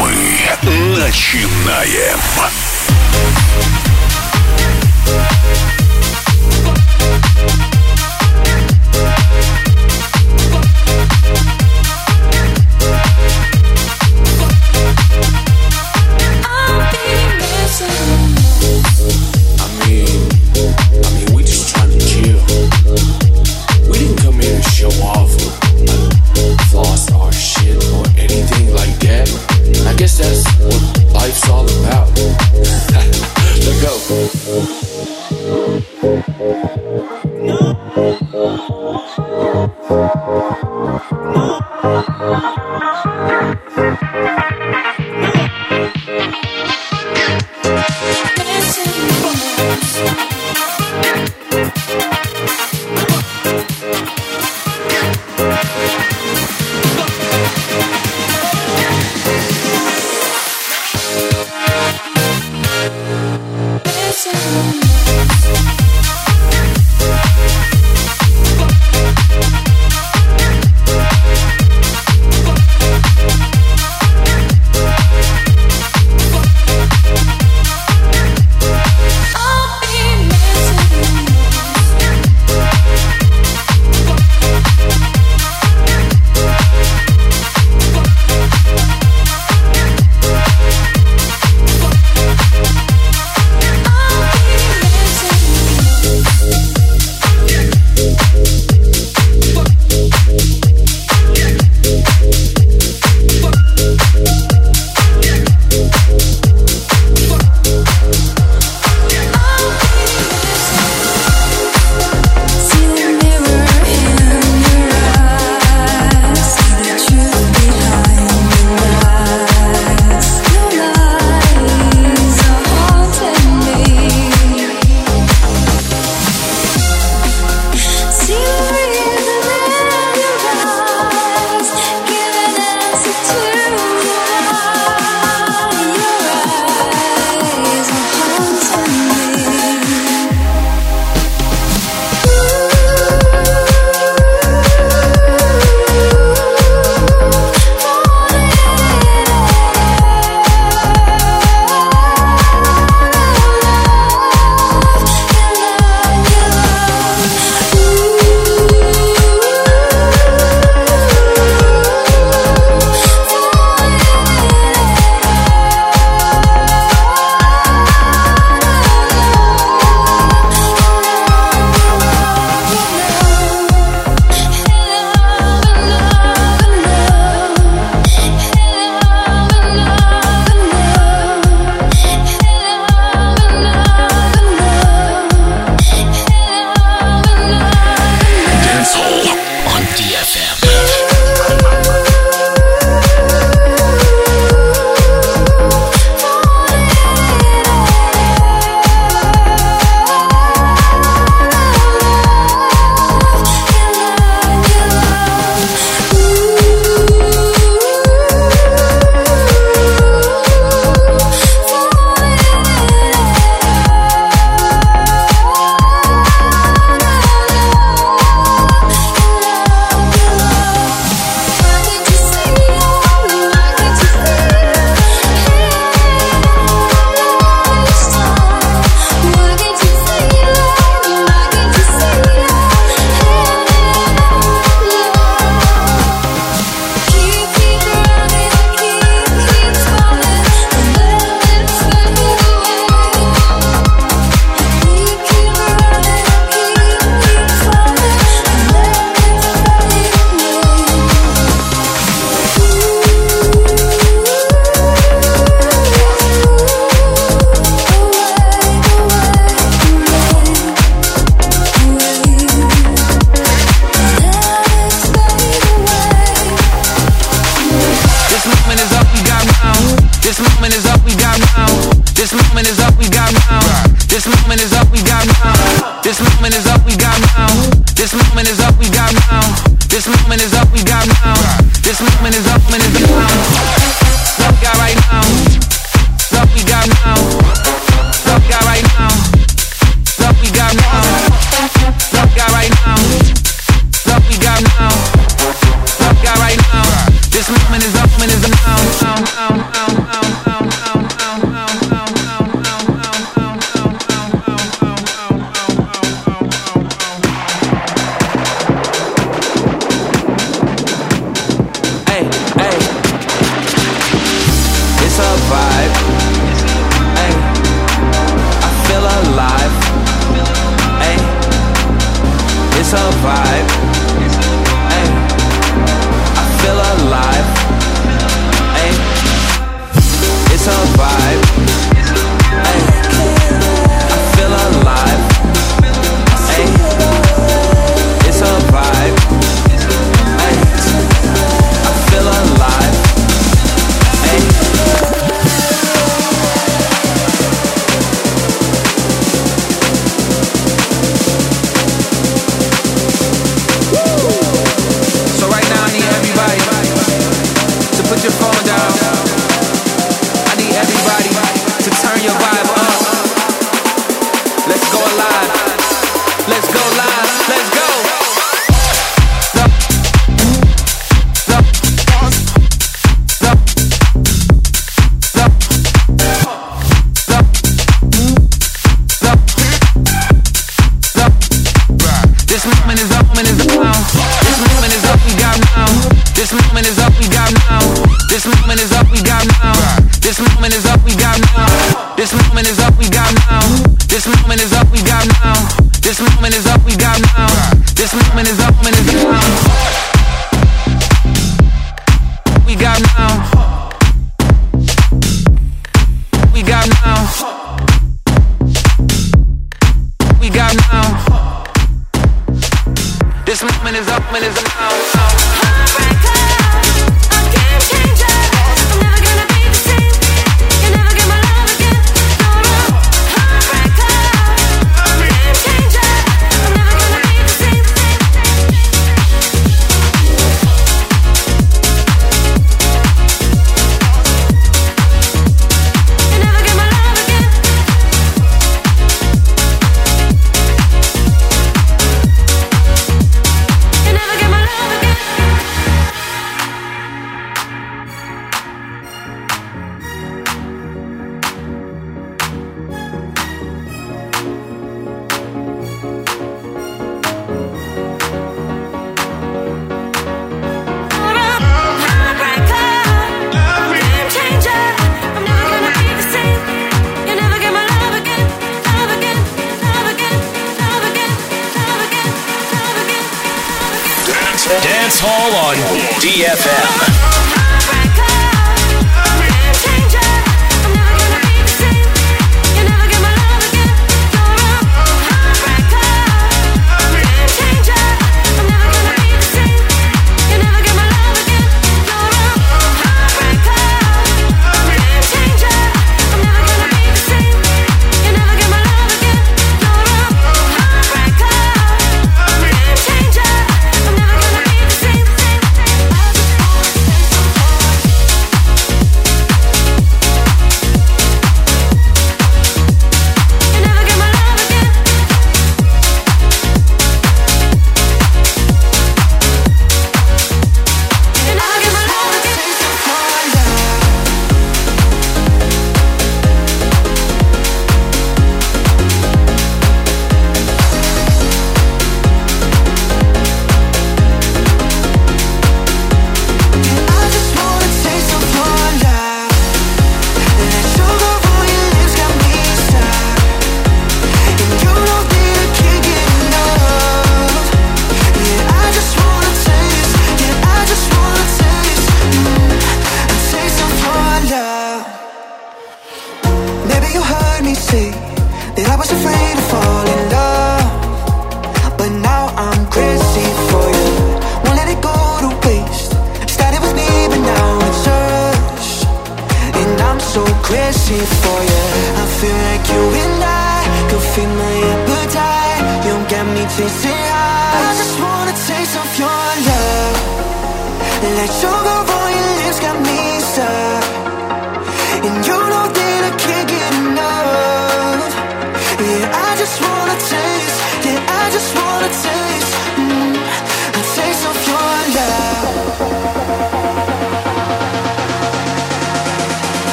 Мы начинаем. I guess that's what life's all about. Let go.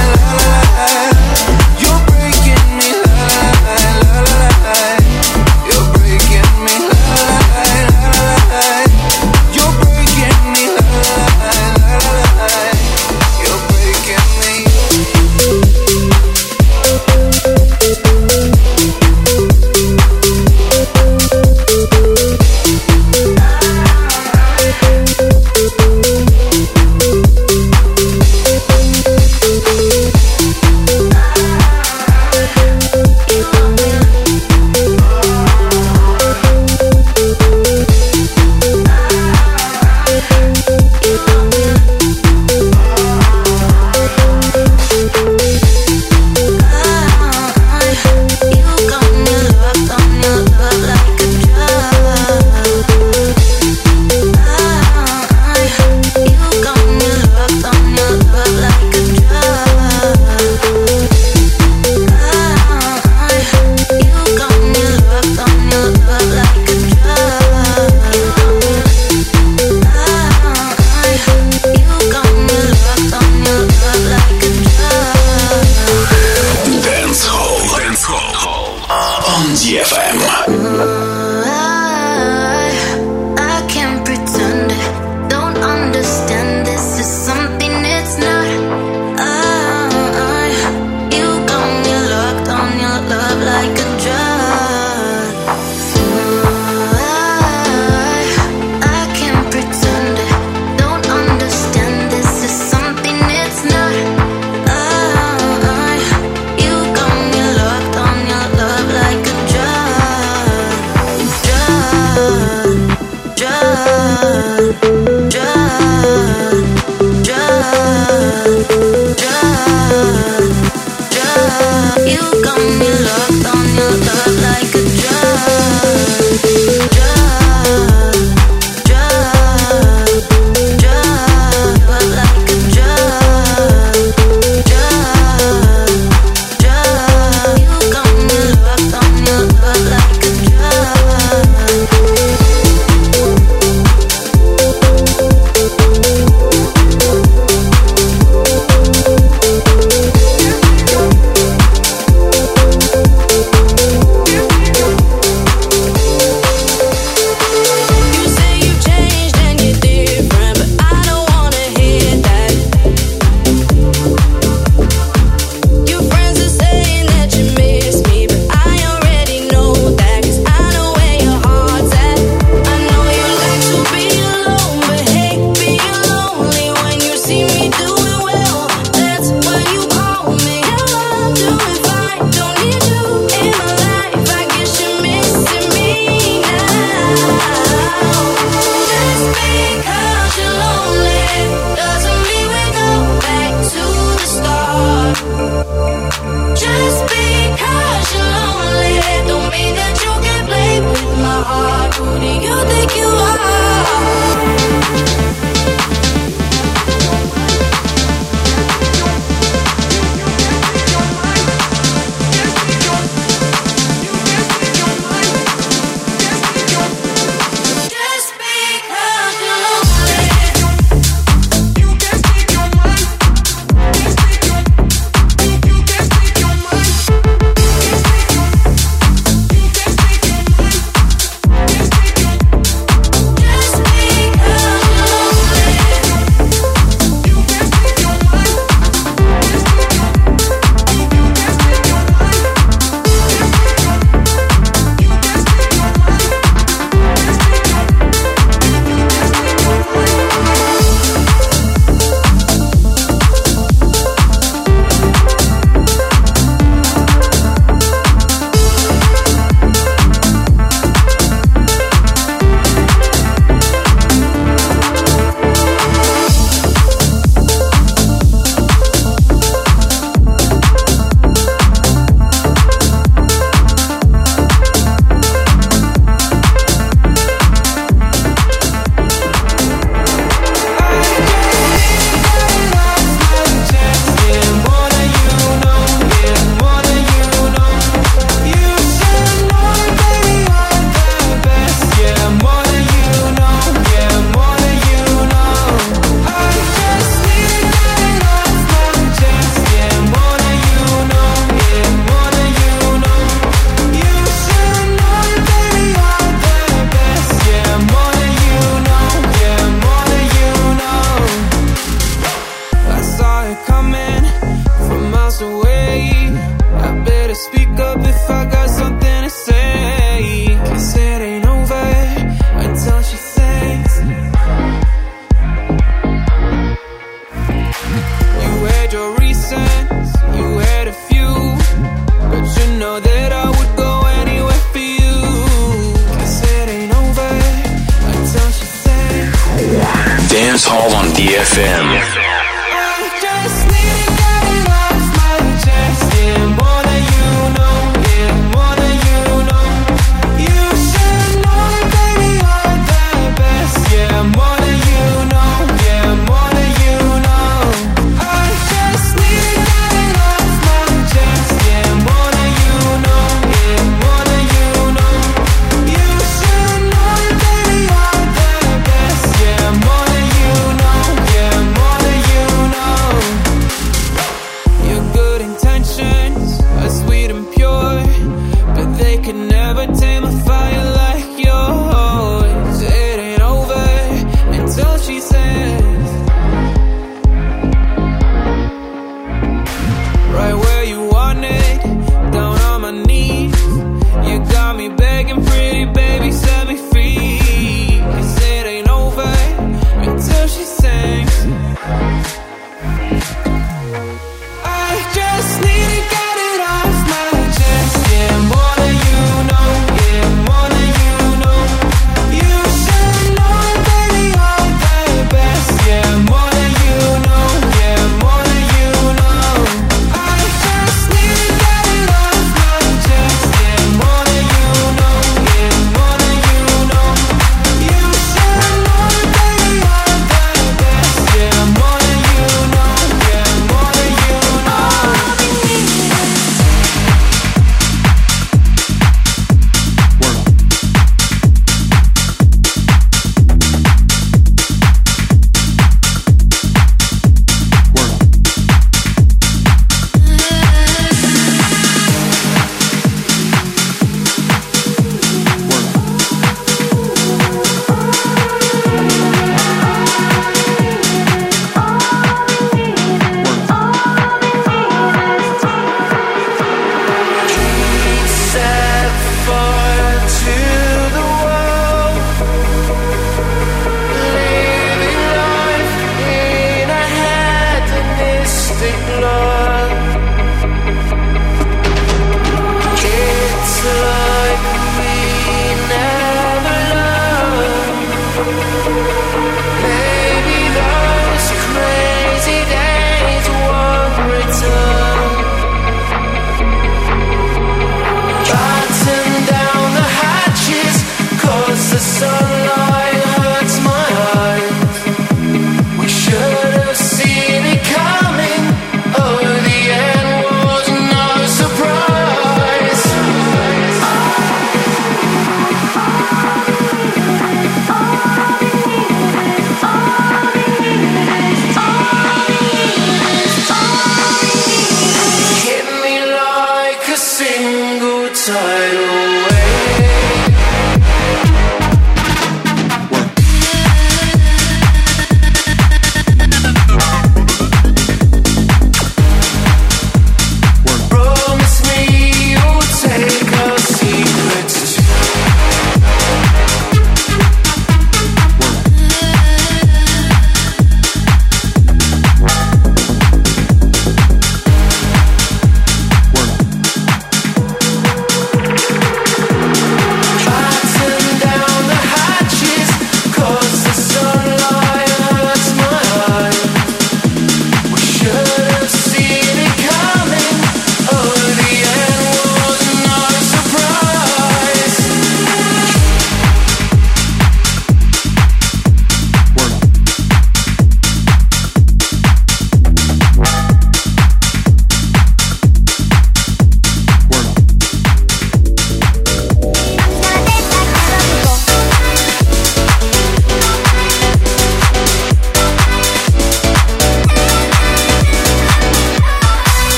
la la la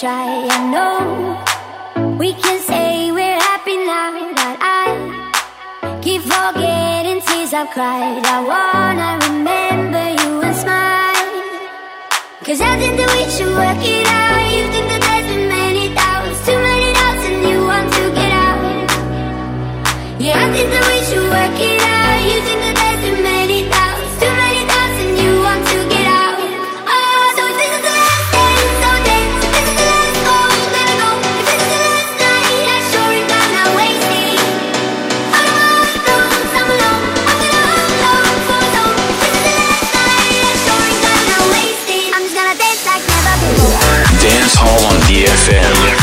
try. I know we can say we're happy now, but I keep forgetting tears I've cried. I wanna remember you and smile. Cause I think that we should work it out. You think that there's been many doubts, too many doubts, and you want to get out. Yeah, I think that we should work it out. You think that Will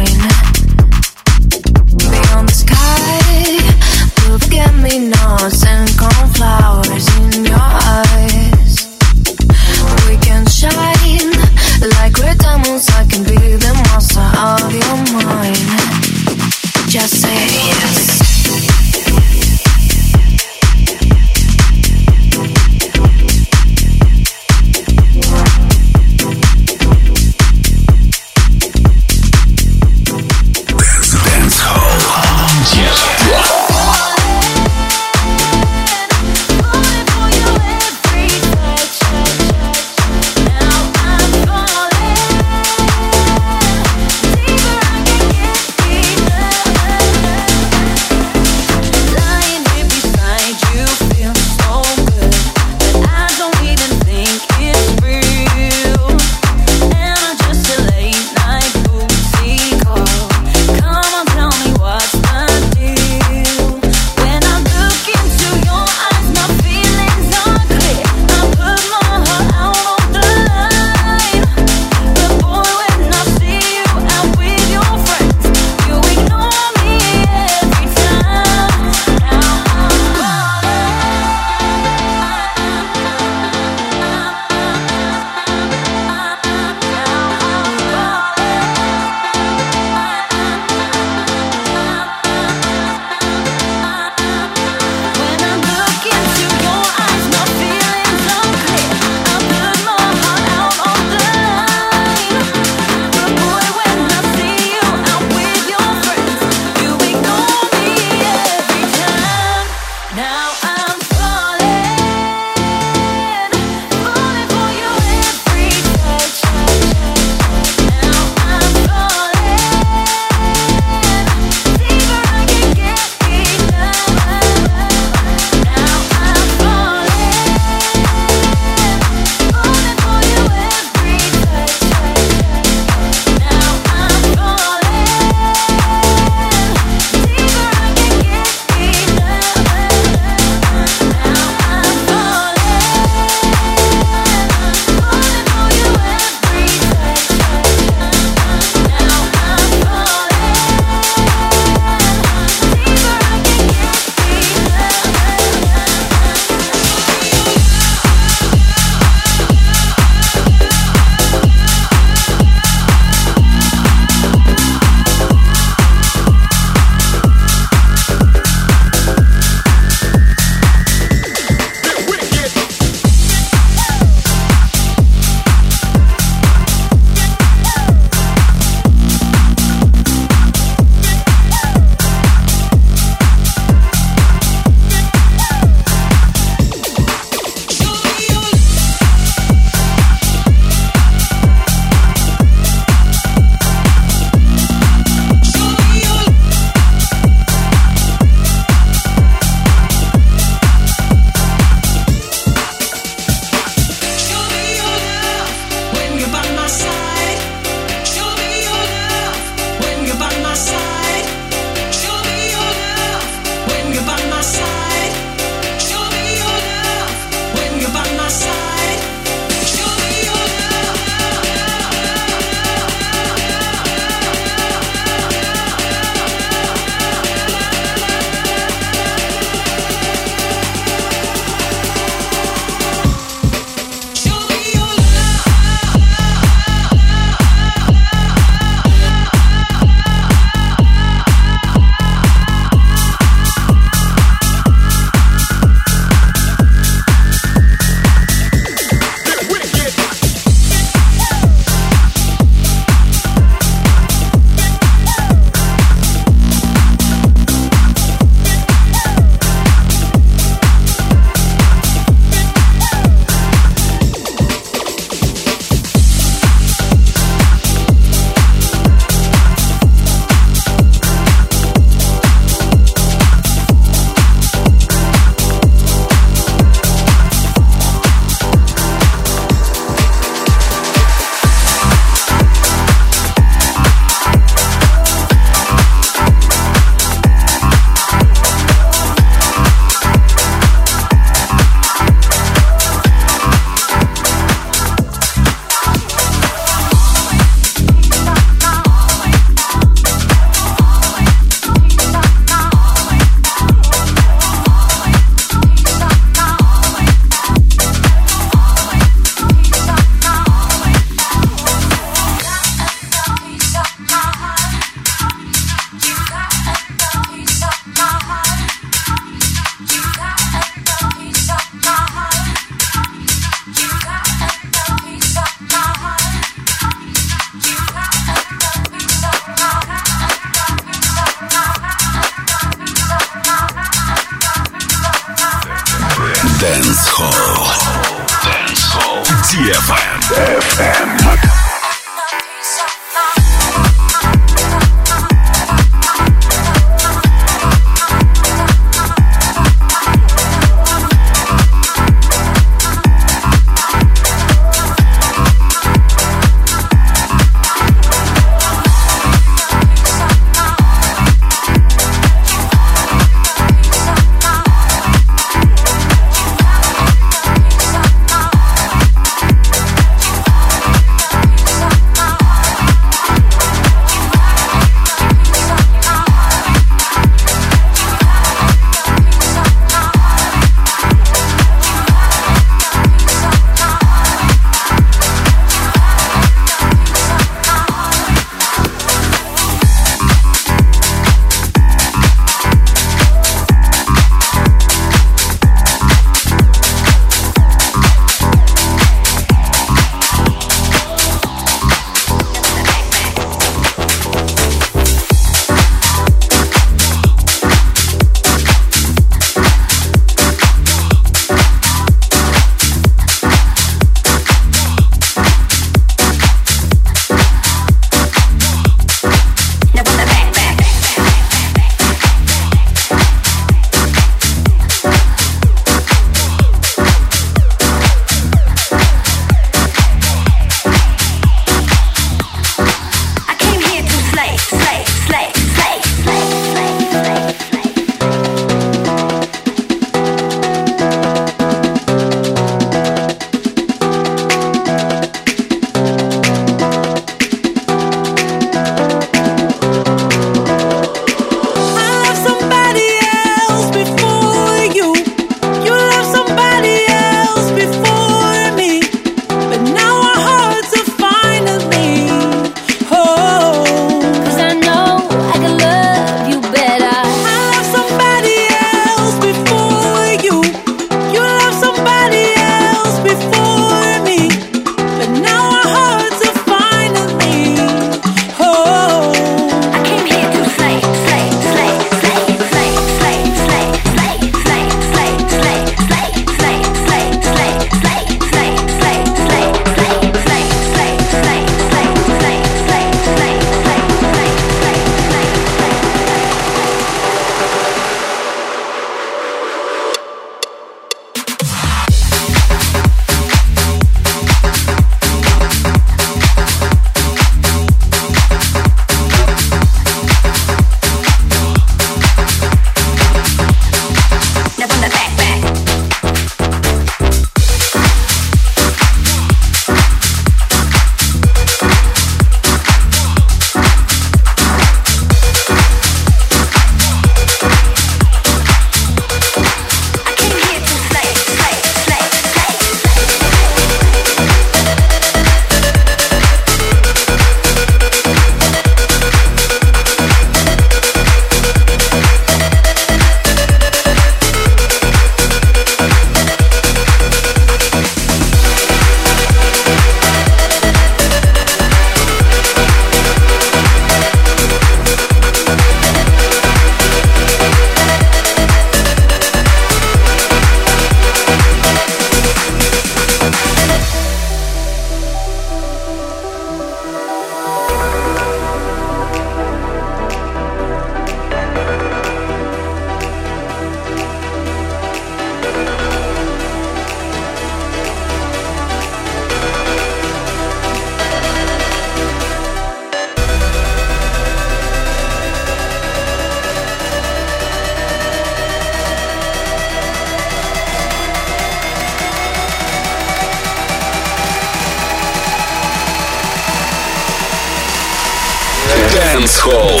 Дэнс Холл.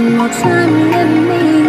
more time than me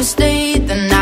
You stay the night?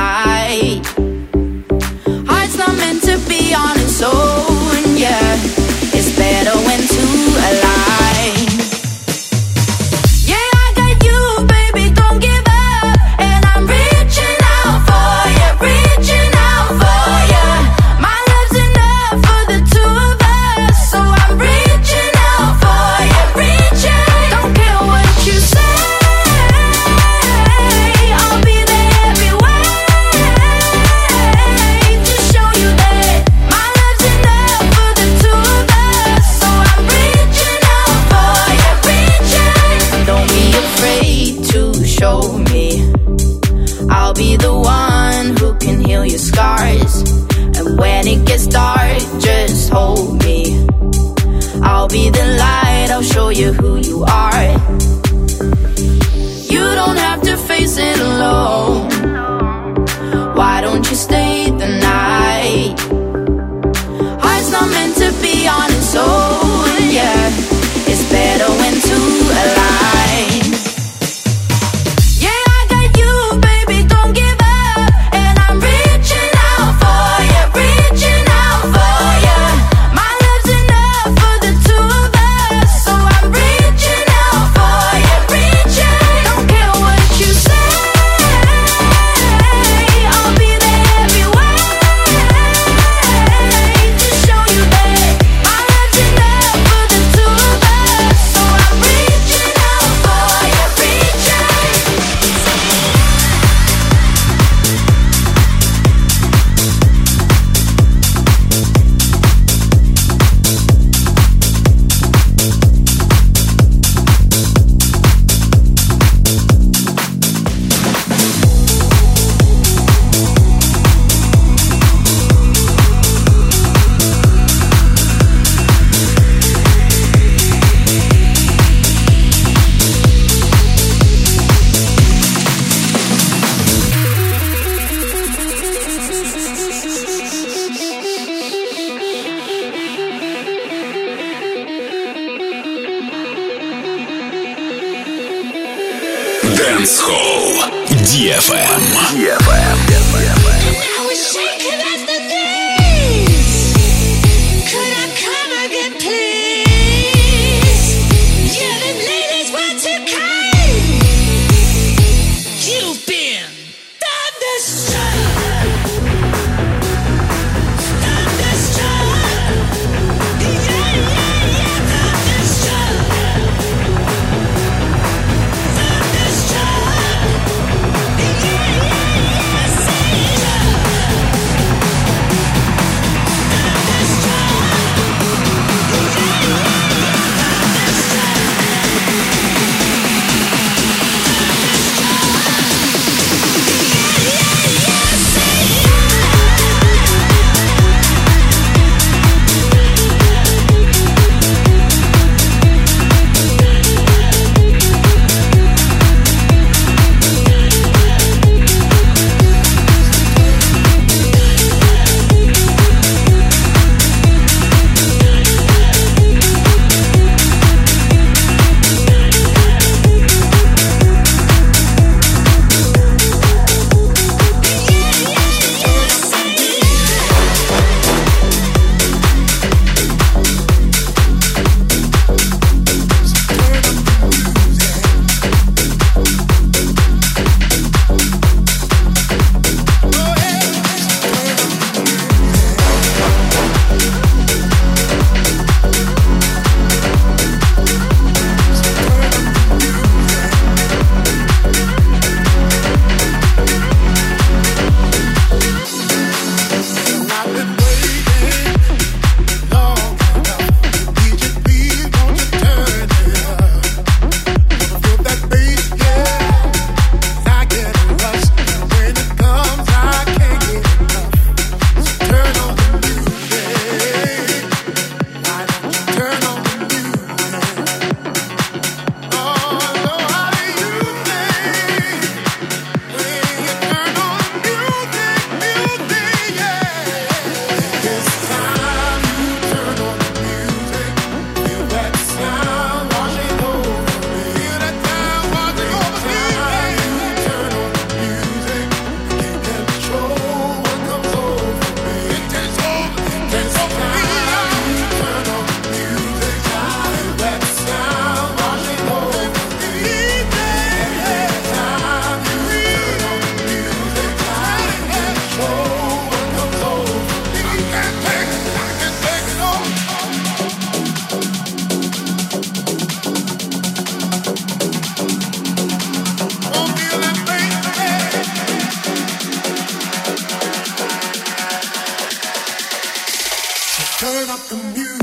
Turn up the music.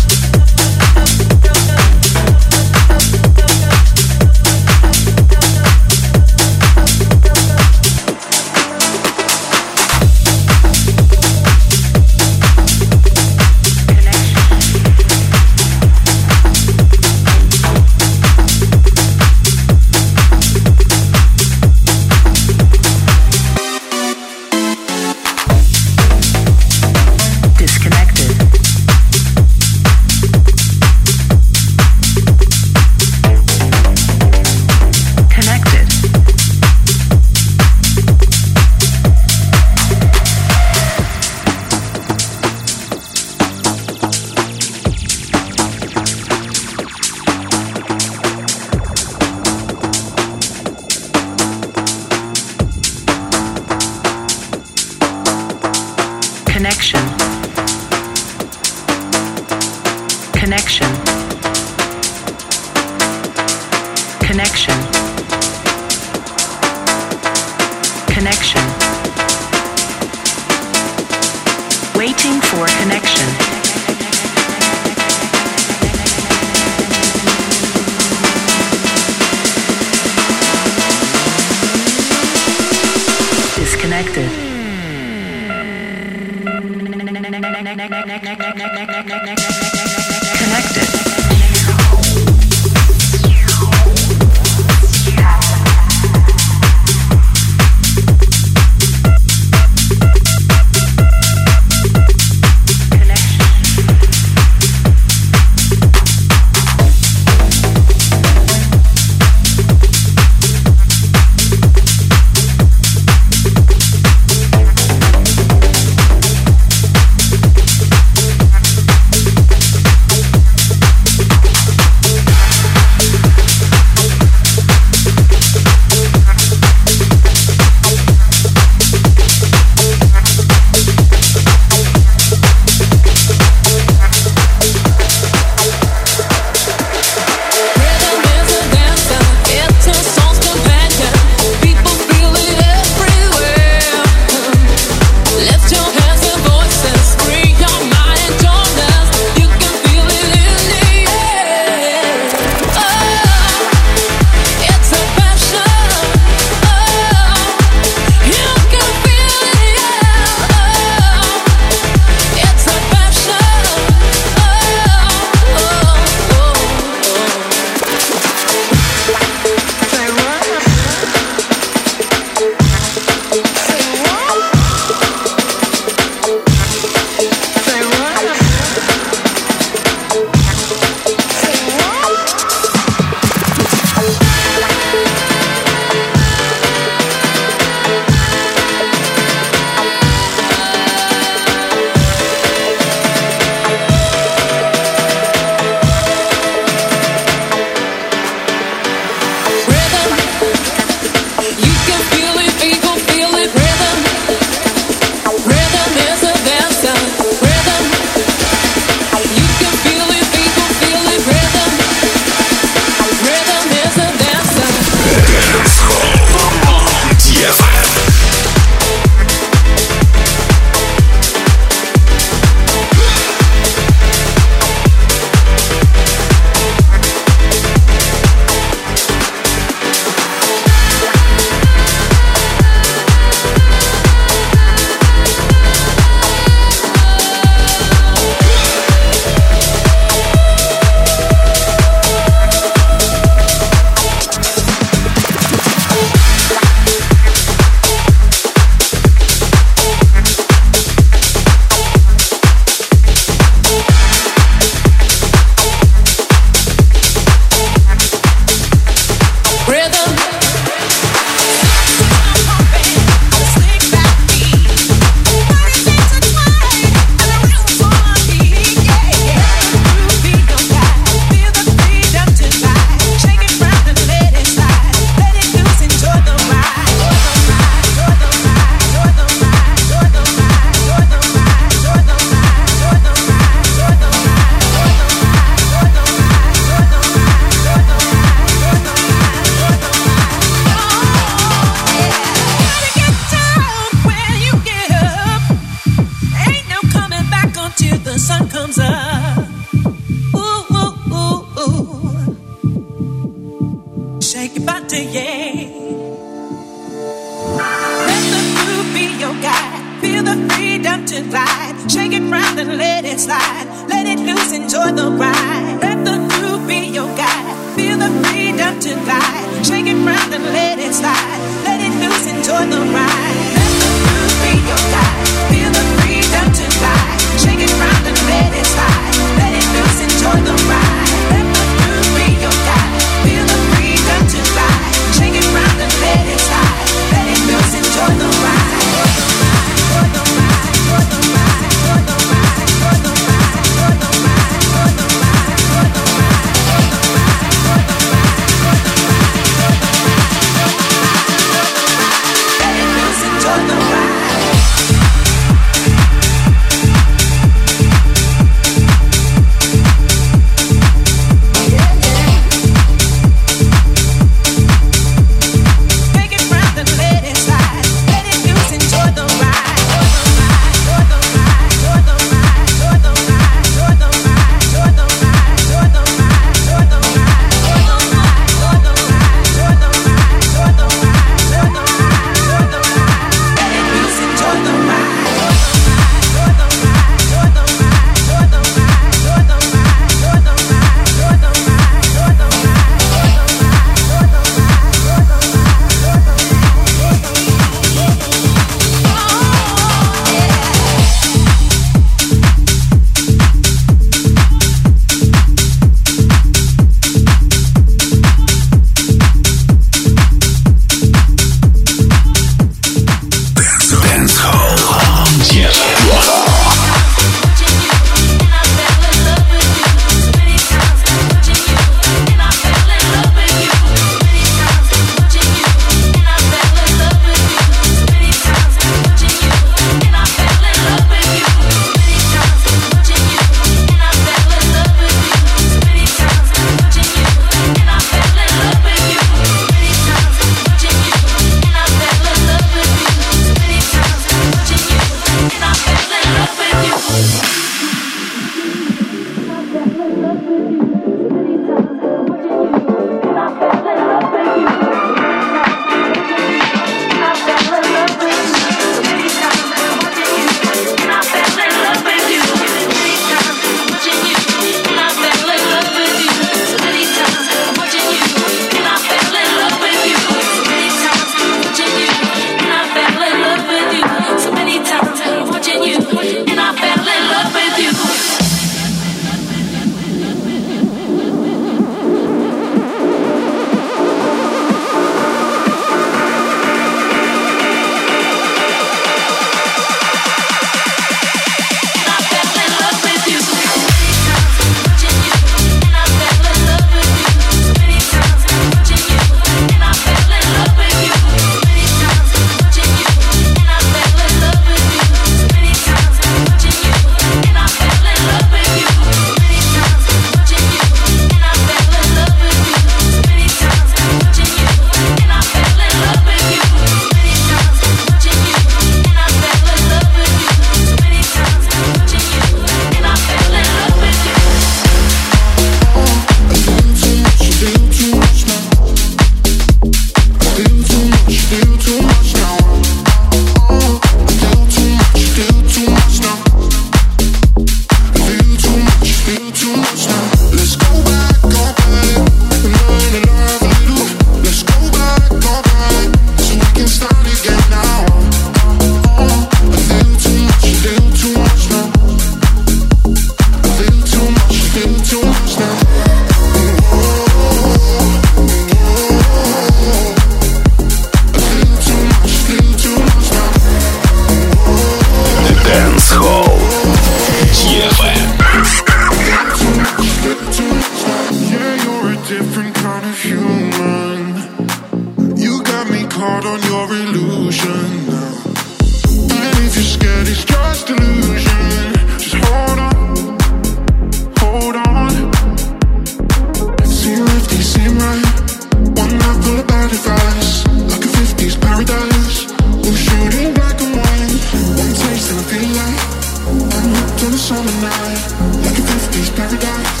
I'm looking to show night. Like a teenage paradise.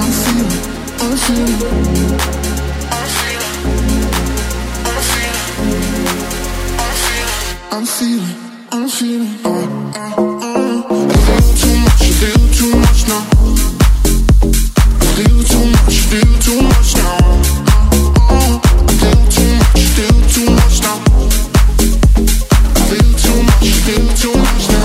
I'm feeling, I'm feeling. I'm feeling, I'm feeling. I'm feeling, I'm. Oh, feel too much, feel too much now. I feel too much, feel too much now. Feel too much now.